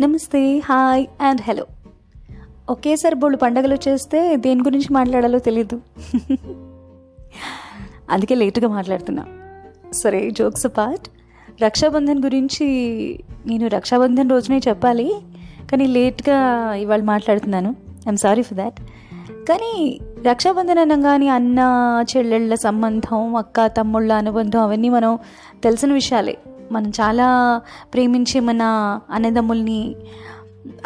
నమస్తే hi and hello. ఒకేసారి బోళ్ళు పండగలు వచ్చేస్తే దేని గురించి మాట్లాడాలో తెలీదు. అందుకే లేటుగా మాట్లాడుతున్నా. సరే జోక్స్ పార్ట్ రక్షాబంధన్ గురించి నేను రక్షాబంధన్ రోజునే చెప్పాలి కానీ లేట్గా ఇవాళ మాట్లాడుతున్నాను. ఐఎమ్ సారీ ఫర్ దాట్ కానీ రక్షాబంధన్ అనగానే అన్న చెల్లెళ్ళ సంబంధం అక్క తమ్ముళ్ళ అనుబంధం అవన్నీ మనం తెలిసిన విషయాలే. మనం చాలా ప్రేమించే మన అన్నదమ్ముల్ని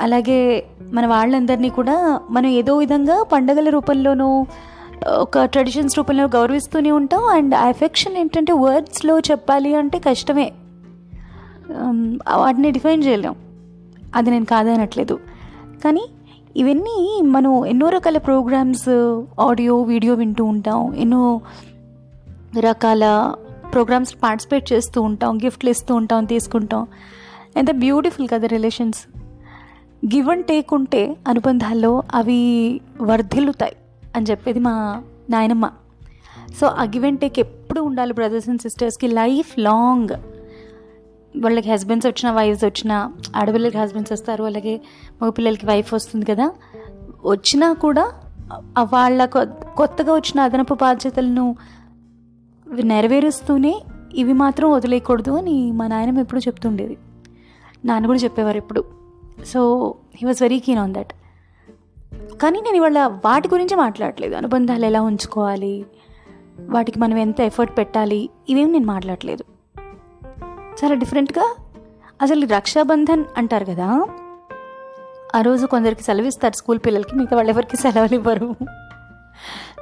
అలాగే మన వాళ్ళందరినీ కూడా మనం ఏదో విధంగా పండగల రూపంలోనూ ఒక ట్రెడిషన్స్ రూపంలో గౌరవిస్తూనే ఉంటాం. అండ్ ఎఫెక్షన్ ఏంటంటే వర్డ్స్లో చెప్పాలి అంటే కష్టమే. వాటిని డిఫైన్ చేయలేం. అది నేను కాదనట్లేదు. కానీ ఇవన్నీ మనం ఎన్నో రకాల ప్రోగ్రామ్స్ ఆడియో వీడియో వింటూ ఉంటాం. ఎన్నో రకాల ప్రోగ్రామ్స్ పార్టిసిపేట్ చేస్తూ ఉంటాం గిఫ్ట్లు ఇస్తూ ఉంటాం తీసుకుంటాం. ఎంత బ్యూటిఫుల్ కదా రిలేషన్స్. గివ్ అండ్ టేక్ ఉంటే అనుబంధాల్లో అవి వర్ధిల్లుతాయి అని చెప్పేది మా నాయనమ్మ. సో ఆ గివ్ అండ్ టేక్ ఎప్పుడు ఉండాలి బ్రదర్స్ అండ్ సిస్టర్స్కి? Life long. వాళ్ళకి హస్బెండ్స్ వచ్చిన వైఫ్స్ వచ్చిన ఆడపిల్లలకి హస్బెండ్స్ వస్తారు అలాగే మగ పిల్లలకి వైఫ్ వస్తుంది కదా వచ్చినా కూడా వాళ్ళ కొత్తగా వచ్చిన అదనపు బాధ్యతలను నెరవేరుస్తూనే ఇవి మాత్రం వదిలేయకూడదు అని మా నాయనమ్మ ఎప్పుడు చెప్తుండేది. నాన్న కూడా చెప్పేవారు ఎప్పుడు. So he was very keen on that కానీ నేను ఇవాళ వాటి గురించి మాట్లాడలేదు. అనుబంధాలు ఎలా ఉంచుకోవాలి వాటికి మనం ఎంత ఎఫర్ట్ పెట్టాలి ఇవేం నేను మాట్లాడలేదు. చాలా డిఫరెంట్గా అసలు రక్షాబంధన్ అంటారు కదా ఆ రోజు కొందరికి సెలవు ఇస్తారు స్కూల్ పిల్లలకి మిగతా వాళ్ళు ఎవరికి సెలవులు ఇవ్వరు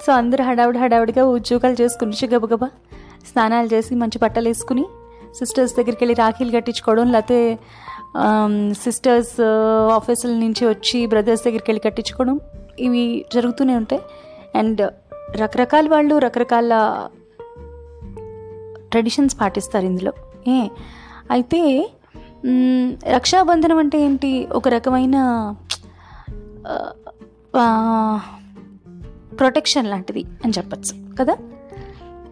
సో అందరూ హడావుడి హడావుడిగా ఉద్యోగాలు చేసుకుని గబగబా స్నానాలు చేసి మంచి బట్టలు వేసుకుని సిస్టర్స్ దగ్గరికి వెళ్ళి రాఖీలు కట్టించుకోవడం లేకపోతే సిస్టర్స్ ఆఫీసుల నుంచి వచ్చి బ్రదర్స్ దగ్గరికి వెళ్ళి కట్టించుకోవడం ఇవి జరుగుతూనే ఉంటాయి. అండ్ రకరకాల వాళ్ళు రకరకాల ట్రెడిషన్స్ పాటిస్తారు ఇందులో. ఏ అయితే రక్షాబంధనం అంటే ఏంటి? ఒక రకమైన ప్రొటెక్షన్ లాంటిది అని చెప్పచ్చు కదా?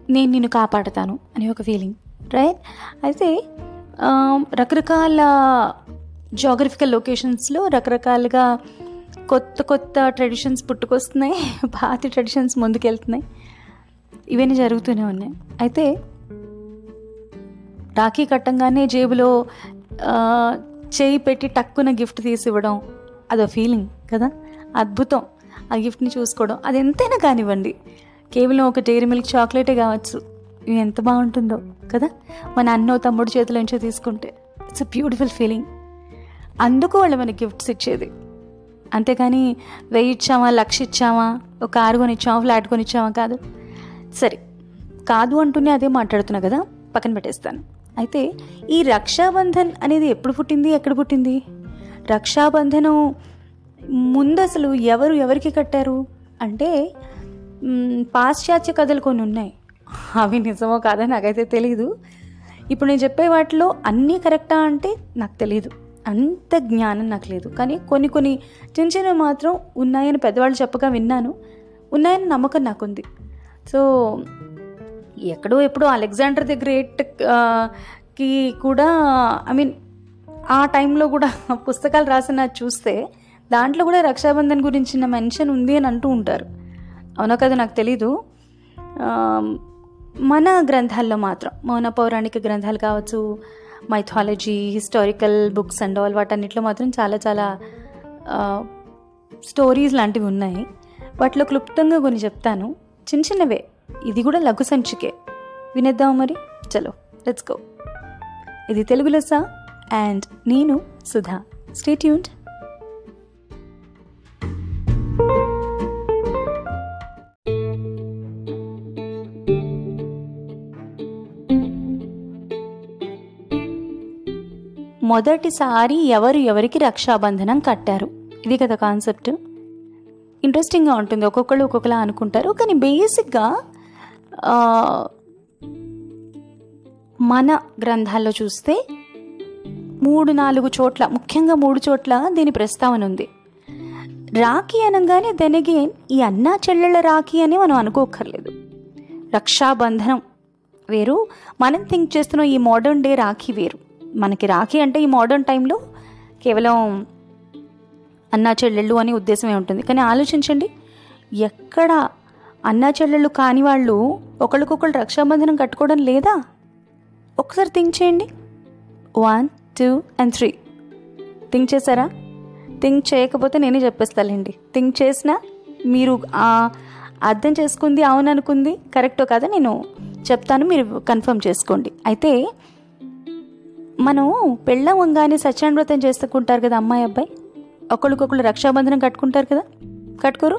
నేను నిన్ను కాపాడుతాను అని ఒక ఫీలింగ్ రైట్ అయితే రకరకాల జాగ్రఫికల్ లొకేషన్స్లో రకరకాలుగా కొత్త కొత్త ట్రెడిషన్స్ పుట్టుకొస్తున్నాయి పాత ట్రెడిషన్స్ ముందుకెళ్తున్నాయి. ఇవన్నీ జరుగుతూనే ఉన్నాయి. అయితే రాఖీ కట్టంగానే జేబులో చేయి పెట్టి టక్కున గిఫ్ట్ తీసి ఇవ్వడం అదో ఫీలింగ్ కదా? అద్భుతం. ఆ గిఫ్ట్ని చూసుకోవడం. అది ఎంతైనా కానివ్వండి. కేవలం ఒక డైరీ మిల్క్ చాక్లెటే కావచ్చు. ఇవి ఎంత బాగుంటుందో కదా? మన అన్నో తమ్ముడు చేతుల నుంచి తీసుకుంటే. ఇట్స్ అ బ్యూటిఫుల్ ఫీలింగ్ అందుకు వాళ్ళు మనకి గిఫ్ట్స్ ఇచ్చేది. అంతేకాని వెయ్యి ఇచ్చామా లక్ష ఇచ్చామా ఒక కారు కొనిచ్చామా ఫ్లాట్ కొనిచ్చామా కాదు. సరే. కాదు అంటూనే అదే మాట్లాడుతున్నా కదా? పక్కన పెట్టేస్తాను. అయితే ఈ రక్షాబంధన్ అనేది ఎప్పుడు పుట్టింది? ఎక్కడ పుట్టింది? రక్షాబంధనం ముందు అసలు ఎవరు ఎవరికి కట్టారు? అంటే పాశ్చాత్య కథలు కొన్ని ఉన్నాయి. అవి నిజమో కాదో నాకైతే తెలీదు. ఇప్పుడు నేను చెప్పే వాటిలో అన్నీ కరెక్టా అంటే నాకు తెలియదు అంత జ్ఞానం నాకు లేదు. కానీ కొన్ని కొన్ని చిన్న చిన్నవి మాత్రం ఉన్నాయని పెద్దవాళ్ళు చెప్పగా విన్నాను. ఉన్నాయని నమ్మకం నాకుంది. సో ఎక్కడో ఎప్పుడో అలెగ్జాండర్ ది గ్రేట్కి కూడా ఐ మీన్ ఆ టైంలో కూడా పుస్తకాలు రాసిన చూస్తే దాంట్లో కూడా రక్షాబంధన్ గురించిన మెన్షన్ ఉంది అని అంటూ ఉంటారు. అవునో కదా? నాకు తెలీదు. మన గ్రంథాల్లో మాత్రం మౌన పౌరాణిక గ్రంథాలు కావచ్చు mythology historical books and all వాటన్నిటిలో మాత్రం చాలా చాలా స్టోరీస్ లాంటివి ఉన్నాయి. వాటిలో క్లుప్తంగా కొన్ని చెప్తాను. చిన్న చిన్నవే. ఇది కూడా లఘు సంచికే. వినేద్దాం మరి? చలో లెట్స్ గో ఇది తెలుగు లెస్స అండ్ నేను సుధా. స్టేట్యూంట్ మొదటిసారి ఎవరు ఎవరికి రక్షాబంధనం కట్టారు? ఇది కదా కాన్సెప్ట్ ఇంట్రెస్టింగ్గా ఉంటుంది. ఒక్కొక్కళ్ళు ఒక్కొక్కలా అనుకుంటారు. కానీ బేసిక్గా మన గ్రంథాల్లో చూస్తే మూడు నాలుగు చోట్ల ముఖ్యంగా మూడు చోట్ల దీని ప్రస్తావన ఉంది. రాఖీ అనగానే దెన్ అగైన్ ఈ అన్నా చెల్లెళ్ళ రాఖీ అని మనం అనుకోకర్లేదు రక్షాబంధనం వేరు. మనం థింక్ చేస్తున్న ఈ మోడర్న్ డే రాఖీ వేరు. మనకి రాఖీ అంటే ఈ మోడర్న్ టైంలో కేవలం అన్నా చెల్లెళ్ళు అని ఉద్దేశమే ఉంటుంది. కానీ ఆలోచించండి ఎక్కడ అన్నా చెల్లెళ్ళు కాని వాళ్ళు ఒకరికొకరు రక్షాబంధనం కట్టుకోవడం లేదా? ఒకసారి థింక్ చేయండి. One two and three. Think చేశారా? థింక్ చేయకపోతే నేనే చెప్పేస్తానండి థింక్ చేసినా మీరు అర్థం చేసుకుంది అవుననుకుంది కరెక్టో కాదో నేను చెప్తాను మీరు కన్ఫర్మ్ చేసుకోండి. అయితే మనం పెళ్ళవంగానే సత్యాన్ వ్రతం చేసుకుంటారు కదా అమ్మాయి అబ్బాయి? ఒకరికొకరు రక్షాబంధనం కట్టుకుంటారు కదా? కట్టుకోరు?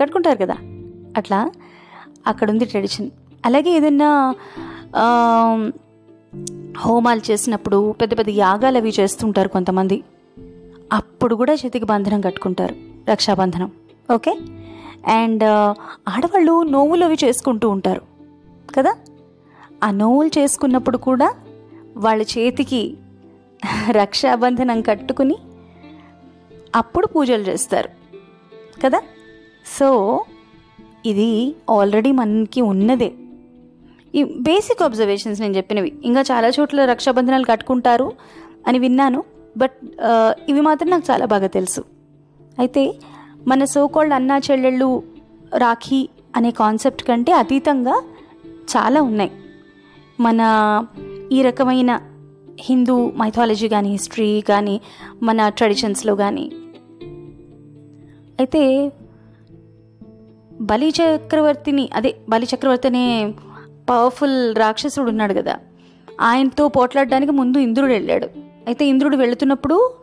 కట్టుకుంటారు కదా? అట్లా అక్కడ ఉంది ట్రెడిషన్. అలాగే ఏదైనా హోమాలు చేసినప్పుడు పెద్ద పెద్ద యాగాలు అవి చేస్తుంటారు కొంతమంది. అప్పుడు కూడా చేతికి బంధనం కట్టుకుంటారు రక్షాబంధనం. ఓకే? అండ్ ఆడవాళ్ళు నోవులు అవి చేసుకుంటూ ఉంటారు కదా? ఆ నోవులు చేసుకున్నప్పుడు కూడా వాళ్ళ చేతికి రక్షాబంధనం కట్టుకుని అప్పుడు పూజలు చేస్తారు కదా? సో ఇది ఆల్రెడీ మనకి ఉన్నదే. ఈ బేసిక్ అబ్జర్వేషన్స్ నేను చెప్పినవి. ఇంకా చాలా చోట్ల రక్షాబంధనాలు కట్టుకుంటారు అని విన్నాను. బట్ uh, ఇవి మాత్రం నాకు చాలా బాగా తెలుసు. అయితే మన సోకోల్డ్ అన్నా చెల్లెళ్ళు రాఖీ అనే కాన్సెప్ట్ కంటే అతీతంగా చాలా ఉన్నాయి. మన ఈ రకమైన హిందూ మైథాలజీ కానీ హిస్టరీ కానీ మన ట్రెడిషన్స్లో కానీ అయితే బలి చక్రవర్తిని అదే బలి చక్రవర్తి అనే పవర్ఫుల్ రాక్షసుడు ఉన్నాడు కదా. ఆయనతో పోట్లాడడానికి ముందు ఇంద్రుడు వెళ్ళాడు. అయితే ఇంద్రుడు వెళుతున్నప్పుడు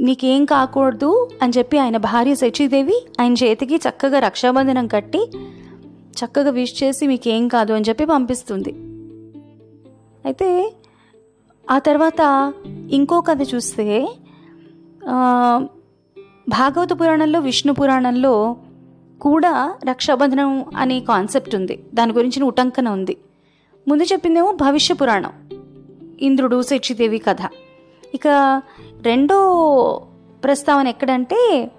నీకేం కాకూడదు అని చెప్పి ఆయన భార్య శచీదేవి ఆయన చేతికి చక్కగా రక్షాబంధనం కట్టి చక్కగా విష్ చేసి మీకేం కాదు అని చెప్పి పంపిస్తుంది. అయితే ఆ తర్వాత ఇంకో కథ చూస్తే భాగవత పురాణంలో విష్ణు పురాణంలో కూడా రక్షాబంధనం అనే కాన్సెప్ట్ ఉంది. దాని గురించిన ఉటంకన ఉంది. ముందు చెప్పిందేమో భవిష్య పురాణం. ఇంద్రుడు శచిదేవి కథ. ఇక రెండో ప్రస్తావన ఎక్కడంటే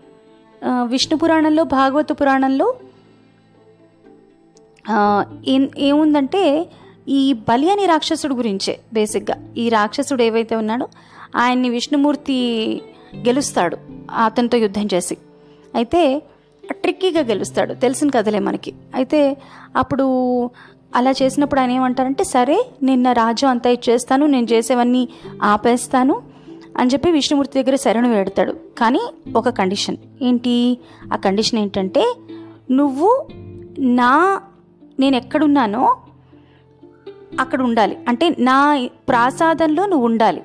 విష్ణు పురాణంలో భాగవత పురాణంలో ఏం- ఏముందంటే ఈ బలి అనే రాక్షసుడు గురించే బేసిక్గా. ఈ రాక్షసుడు ఏవైతే ఉన్నాడో ఆయన్ని విష్ణుమూర్తి గెలుస్తాడు అతనితో యుద్ధం చేసి. అయితే ట్రిక్కీగా గెలుస్తాడు. తెలిసిన కథలే మనకి. అయితే అప్పుడు అలా చేసినప్పుడు ఆయన ఏమంటారంటే సరే నిన్న రాజు అంతా ఇచ్చేస్తాను నేను చేసేవన్నీ ఆపేస్తాను అని చెప్పి విష్ణుమూర్తి దగ్గర శరణు వేడతాడు. కానీ ఒక కండిషన్ ఏంటి? ఆ కండిషన్ ఏంటంటే నువ్వు నా నేను ఎక్కడున్నానో అక్కడ ఉండాలి. అంటే నా ప్రాసాదంలో నువ్వు ఉండాలి.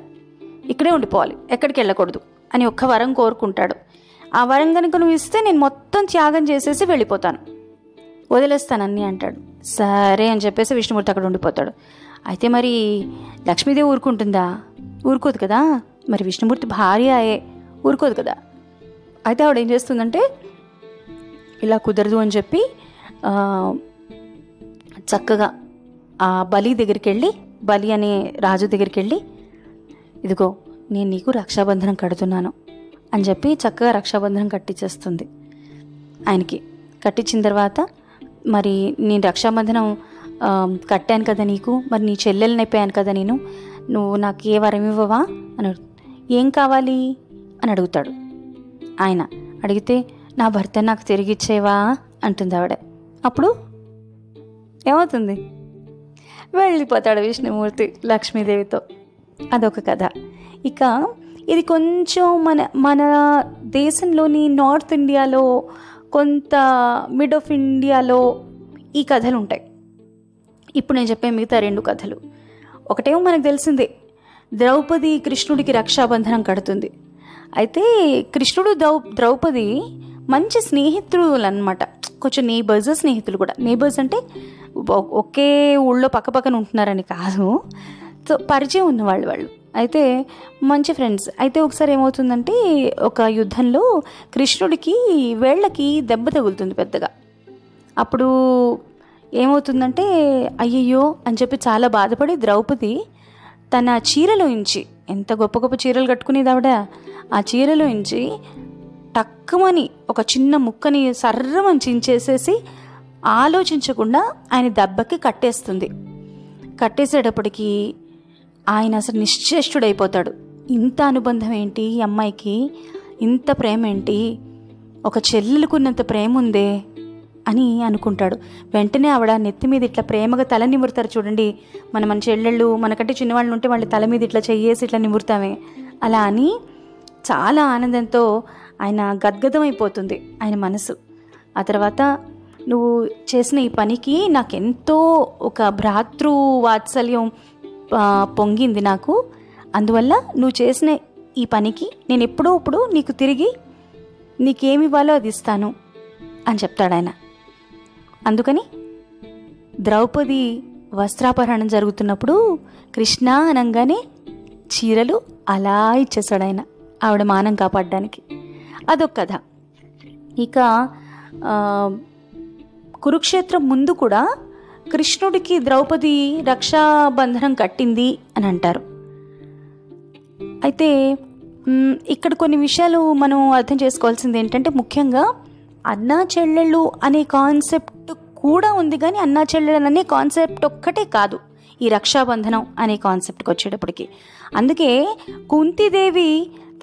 ఇక్కడే ఉండిపోవాలి. ఎక్కడికి వెళ్ళకూడదు అని ఒక్క వరం కోరుకుంటాడు. ఆ వరం కనుక నువ్వు ఇస్తే నేను మొత్తం త్యాగం చేసేసి వెళ్ళిపోతాను. వదిలేస్తాను అంటాడు. సరే అని చెప్పేసి విష్ణుమూర్తి అక్కడ ఉండిపోతాడు. అయితే మరి లక్ష్మీదేవి ఊరుకుంటుందా? ఊరుకోదు కదా? మరి విష్ణుమూర్తి భార్య అయ్యే ఊరుకోదు కదా? అయితే ఆవిడ ఏం చేస్తుందంటే ఇలా కుదరదు అని చెప్పి చక్కగా ఆ బలి దగ్గరికి వెళ్ళి బలి అనే రాజు దగ్గరికి వెళ్ళి ఇదిగో నేను నీకు రక్షాబంధనం కడుతున్నాను. అని చెప్పి చక్కగా రక్షాబంధనం కట్టించేస్తుంది. ఆయనకి కట్టించిన తర్వాత మరి నేను రక్షాబంధనం కట్టాను కదా నీకు మరి నీ చెల్లెల్ని అయిపోయాను కదా నేను నువ్వు నాకు ఏ వరం ఇవ్వవా? అని ఏం కావాలి? అని అడుగుతాడు. ఆయన అడిగితే నా భర్త నాకు తిరిగి ఇచ్చేవా? అంటుంది ఆవిడ. అప్పుడు ఏమవుతుంది? వెళ్ళిపోతాడు విష్ణుమూర్తి లక్ష్మీదేవితో. అదొక కథ. ఇక ఇది కొంచెం మన మన దేశంలోని నార్త్ ఇండియాలో కొంత మిడ్ ఆఫ్ ఇండియాలో ఈ కథలు ఉంటాయి. ఇప్పుడు నేను చెప్పే మిగతా రెండు కథలు. ఒకటేమో మనకు తెలిసిందే ద్రౌపది కృష్ణుడికి రక్షాబంధనం కడుతుంది. అయితే కృష్ణుడు ద్రౌ ద్రౌపది మంచి స్నేహితులు అనమాట కొంచెం నేబర్స్ స్నేహితులు కూడా. నేబర్స్ అంటే ఒకే ఊళ్ళో పక్క పక్కన ఉంటున్నారని కాదు. సో పరిచయం ఉన్నవాళ్ళు వాళ్ళు. అయితే మంచి ఫ్రెండ్స్ అయితే ఒకసారి ఏమవుతుందంటే ఒక యుద్ధంలో కృష్ణుడికి వేళ్ళకి దెబ్బ తగులుతుంది పెద్దగా. అప్పుడు ఏమవుతుందంటే అయ్యయ్యో అని చెప్పి చాలా బాధపడి ద్రౌపది తన చీరలో ఇంచి ఎంత గొప్ప గొప్ప చీరలు కట్టుకునేది ఆవిడ. ఆ చీరలో ఇంచి టక్కుమని ఒక చిన్న ముక్కని సర్రమని చించేసేసి ఆలోచించకుండా ఆయన దెబ్బకి కట్టేస్తుంది. కట్టేసేటప్పటికి ఆయన అసలు నిశ్చేష్టుడైపోతాడు. ఇంత అనుబంధం ఏంటి ఈ అమ్మాయికి? ఇంత ప్రేమ ఏంటి? ఒక చెల్లెలకున్నంత ప్రేమ ఉందే అని అనుకుంటాడు. వెంటనే ఆవిడ నెత్తి మీద ఇట్లా ప్రేమగా తల నిమురుతారు చూడండి. మన మన చెల్లెళ్ళు మనకంటే చిన్నవాళ్ళు ఉంటే వాళ్ళ తల మీద ఇట్లా చెయ్యేసి ఇట్లా నిమురుతామే. అలా అని చాలా ఆనందంతో ఆయన గద్గదమైపోతుంది ఆయన మనసు. ఆ తర్వాత నువ్వు చేసిన ఈ పనికి నాకెంతో ఒక భ్రాతృ వాత్సల్యం పొంగింది నాకు. అందువల్ల నువ్వు చేసిన ఈ పనికి నేను ఎప్పుడో ఇప్పుడు నీకు తిరిగి నీకేమివ్వాలో అది ఇస్తాను అని చెప్తాడు ఆయన. అందుకని ద్రౌపది వస్త్రాపహరణం జరుగుతున్నప్పుడు కృష్ణ అనగానే చీరలు అలా ఇచ్చేసాడు ఆయన ఆవిడ మానం కాపాడడానికి. అదొక కథ. ఇక కురుక్షేత్రం ముందు కూడా కృష్ణుడికి ద్రౌపది రక్షాబంధనం కట్టింది అని అంటారు. అయితే ఇక్కడ కొన్ని విషయాలు మనం అర్థం చేసుకోవాల్సింది ఏంటంటే ముఖ్యంగా అన్నా చెల్లెళ్ళు అనే కాన్సెప్ట్ కూడా ఉంది కానీ అన్నా చెల్లెళ్ళు అనే కాన్సెప్ట్ ఒక్కటే కాదు ఈ రక్షాబంధనం అనే కాన్సెప్ట్కి వచ్చేటప్పటికి. అందుకే కుంతిదేవి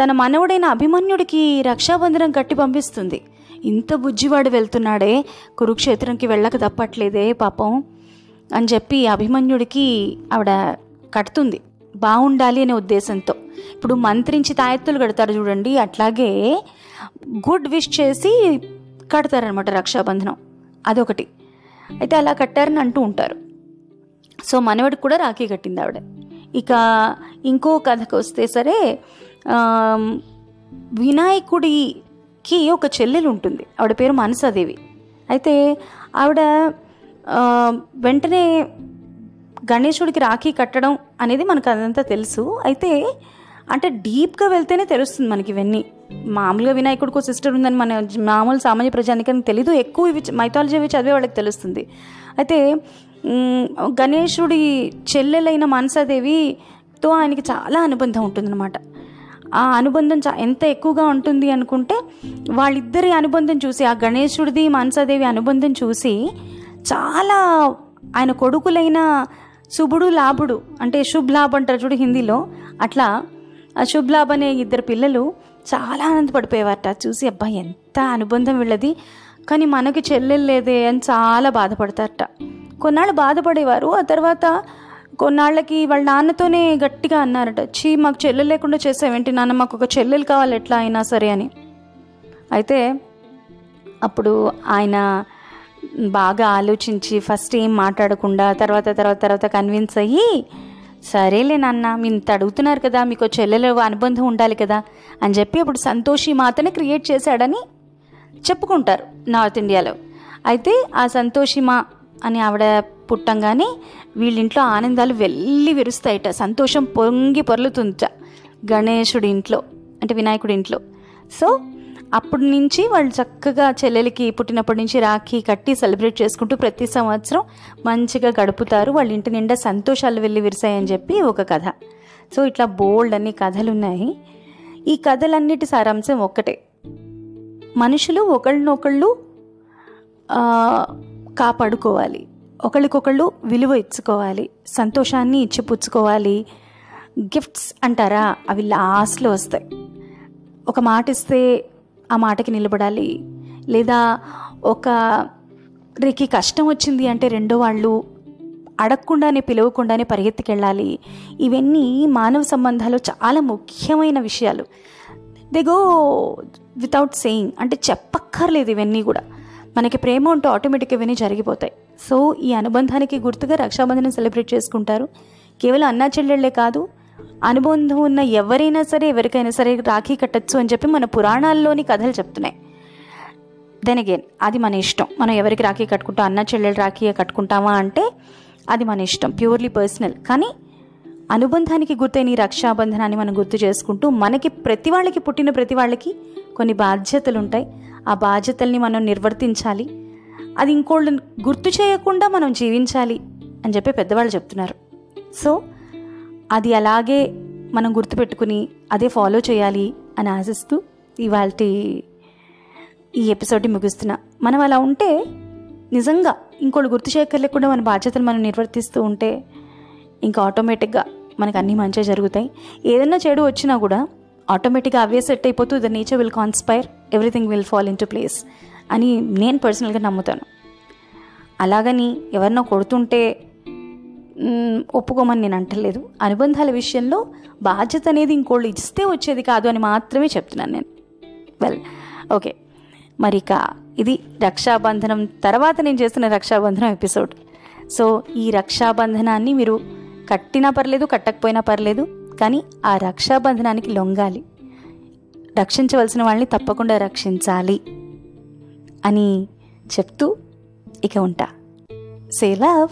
తన మనవుడైన అభిమన్యుడికి రక్షాబంధనం కట్టి పంపిస్తుంది. ఇంత బుజ్జివాడు వెళ్తున్నాడే కురుక్షేత్రంకి వెళ్ళక తప్పట్లేదే పాపం అని చెప్పి అభిమన్యుడికి ఆవిడ కడుతుంది. బాగుండాలి అనే ఉద్దేశంతో. ఇప్పుడు మంత్రించి తాయెత్తులు కడతారు చూడండి అట్లాగే గుడ్ విష్ చేసి కడతారనమాట రక్షాబంధనం. అదొకటి. అయితే అలా కట్టారని అంటూ ఉంటారు. సో మనవడికి కూడా రాఖీ కట్టింది ఆవిడ. ఇక ఇంకో కథకు వస్తే సరే వినాయకుడి కి ఒక చెల్లెలు ఉంటుంది ఆవిడ పేరు మనసాదేవి. అయితే ఆవిడ వెంటనే గణేశుడికి రాఖీ కట్టడం అనేది మనకు అదంతా తెలుసు. అయితే అంటే డీప్గా వెళ్తేనే తెలుస్తుంది మనకి ఇవన్నీ. మామూలుగా వినాయకుడికి ఒక సిస్టర్ ఉందని మన మామూలు సామాన్య ప్రజానికని తెలీదు. ఎక్కువ ఇవి మైథాలజీ ఇవి చదివే వాళ్ళకి తెలుస్తుంది. అయితే గణేశుడి చెల్లెలైన మనసాదేవితో ఆయనకి చాలా అనుబంధం ఉంటుందన్నమాట. ఆ అనుబంధం చా ఎంత ఎక్కువగా ఉంటుంది అనుకుంటే వాళ్ళిద్దరి అనుబంధం చూసి ఆ గణేశుడిది మనసాదేవి అనుబంధం చూసి చాలా ఆయన కొడుకులైన శుభుడు లాభుడు అంటే శుభ్ లాభ్ అంటారు చూడు హిందీలో అట్లా ఆ శుభ్ లాభ్ అనే ఇద్దరు పిల్లలు చాలా ఆనందపడిపోయేవారట. చూసి అబ్బా ఎంత అనుబంధం వీళ్ళది. కానీ మనకి చెల్లెలు లేదే అని చాలా బాధపడతారట. కొన్నాళ్ళు బాధపడేవారు. ఆ తర్వాత కొన్నాళ్ళకి వాళ్ళ నాన్నతోనే గట్టిగా అన్నారట చీ మాకు చెల్లెలు లేకుండా చేసావేంటి నాన్న? మాకు ఒక చెల్లెలు కావాలి ఎట్లా అయినా సరే అని. అయితే అప్పుడు ఆయన బాగా ఆలోచించి ఫస్ట్ ఏం మాట్లాడకుండా తర్వాత తర్వాత తర్వాత కన్విన్స్ అయ్యి సరేలే నాన్న మీ ఇంత అడుగుతున్నారు కదా మీకు చెల్లెలు అనుబంధం ఉండాలి కదా అని చెప్పి అప్పుడు సంతోషి మాతనే క్రియేట్ చేశాడని చెప్పుకుంటారు నార్త్ ఇండియాలో. అయితే ఆ సంతోషి మా అని ఆవిడ పుట్టంగానే వీళ్ళింట్లో ఆనందాలు వెళ్ళి విరుస్తాయిట. సంతోషం పొంగి పొర్లుతుందట గణేశుడి ఇంట్లో అంటే వినాయకుడి ఇంట్లో. సో అప్పటి నుంచి వాళ్ళు చక్కగా చెల్లెలకి పుట్టినప్పటి నుంచి రాఖీ కట్టి సెలబ్రేట్ చేసుకుంటూ ప్రతి సంవత్సరం మంచిగా గడుపుతారు. వాళ్ళ ఇంటి నిండా సంతోషాలు వెళ్ళి విరిసాయని చెప్పి ఒక కథ. సో ఇట్లా బోల్డ్ అన్ని కథలు ఉన్నాయి ఈ కథలన్నిటి సారాంశం ఒక్కటే. మనుషులు ఒకళ్ళనొకళ్ళు కాపాడుకోవాలి. ఒకళ్ళకొకళ్ళు విలువ ఇచ్చుకోవాలి. సంతోషాన్ని ఇచ్చిపుచ్చుకోవాలి గిఫ్ట్స్ అంటారా? అవి లాస్ట్లో వస్తాయి. ఒక మాట ఇస్తే ఆ మాటకి నిలబడాలి. లేదా ఒక రికి కష్టం వచ్చింది అంటే రెండో వాళ్ళు అడగకుండానే పిలవకుండానే పరిగెత్తికెళ్ళాలి. ఇవన్నీ మానవ సంబంధాలు చాలా ముఖ్యమైన విషయాలు. దే గో వితౌట్ సేయింగ్ అంటే చెప్పక్కర్లేదు ఇవన్నీ కూడా. మనకి ప్రేమ ఉంటే ఆటోమేటిక్గా ఇవన్నీ జరిగిపోతాయి. సో ఈ అనుబంధానికి గుర్తుగా రక్షాబంధనం సెలబ్రేట్ చేసుకుంటారు. కేవలం అన్నా చెల్లెళ్ళే కాదు అనుబంధం ఉన్న ఎవరైనా సరే ఎవరికైనా సరే రాఖీ కట్టచ్చు అని చెప్పి మన పురాణాల్లోని కథలు చెప్తున్నాయి. దెన్ అగైన్ అది మన ఇష్టం. మనం ఎవరికి రాఖీ కట్టుకుంటాం? అన్న చెల్లెలు రాఖీ కట్టుకుంటామా అంటే అది మన ఇష్టం ప్యూర్లీ పర్సనల్ కానీ అనుబంధానికి గుర్తైన ఈ రక్షాబంధనాన్ని మనం గుర్తు చేసుకుంటూ మనకి ప్రతి వాళ్ళకి పుట్టిన ప్రతి వాళ్ళకి కొన్ని బాధ్యతలు ఉంటాయి ఆ బాధ్యతల్ని మనం నిర్వర్తించాలి. అది ఇంకోళ్ళు గుర్తు చేయకుండా మనం జీవించాలి అని చెప్పి పెద్దవాళ్ళు చెప్తున్నారు. సో అది అలాగే మనం గుర్తుపెట్టుకుని అదే ఫాలో చేయాలి అని ఆశిస్తూ ఇవాళ ఈ ఎపిసోడ్ని ముగిస్తున్నా. మనం అలా ఉంటే నిజంగా ఇంకోళ్ళు గుర్తు చేయక్కర్లేకుండా మన బాధ్యతలు మనం నిర్వర్తిస్తూ ఉంటే ఇంకా ఆటోమేటిక్గా మనకు అన్నీ మంచిగా జరుగుతాయి. ఏదైనా చెడు వచ్చినా కూడా ఆటోమేటిక్గా అవే సెట్ అయిపోతూ the nature will conspire everything will fall into place అని నేను పర్సనల్గా నమ్ముతాను. అలాగని ఎవరినో కొడుతుంటే ఒప్పుకోమని నేను అంటలేదు. అనుబంధాల విషయంలో బాధ్యత అనేది ఇంకోళ్ళు ఇస్తే వచ్చేది కాదు అని మాత్రమే చెప్తున్నాను నేను. వెల్ ఓకే మరి ఇక ఇది రక్షాబంధనం తర్వాత నేను చేస్తున్న రక్షాబంధనం ఎపిసోడ్ సో ఈ రక్షాబంధనాన్ని మీరు కట్టినా పర్లేదు కట్టకపోయినా పర్లేదు కానీ ఆ రక్షాబంధనానికి లొంగాలి. రక్షించవలసిన వాళ్ళని తప్పకుండా రక్షించాలి అని చెప్తూ ఇక ఉంటా. Say love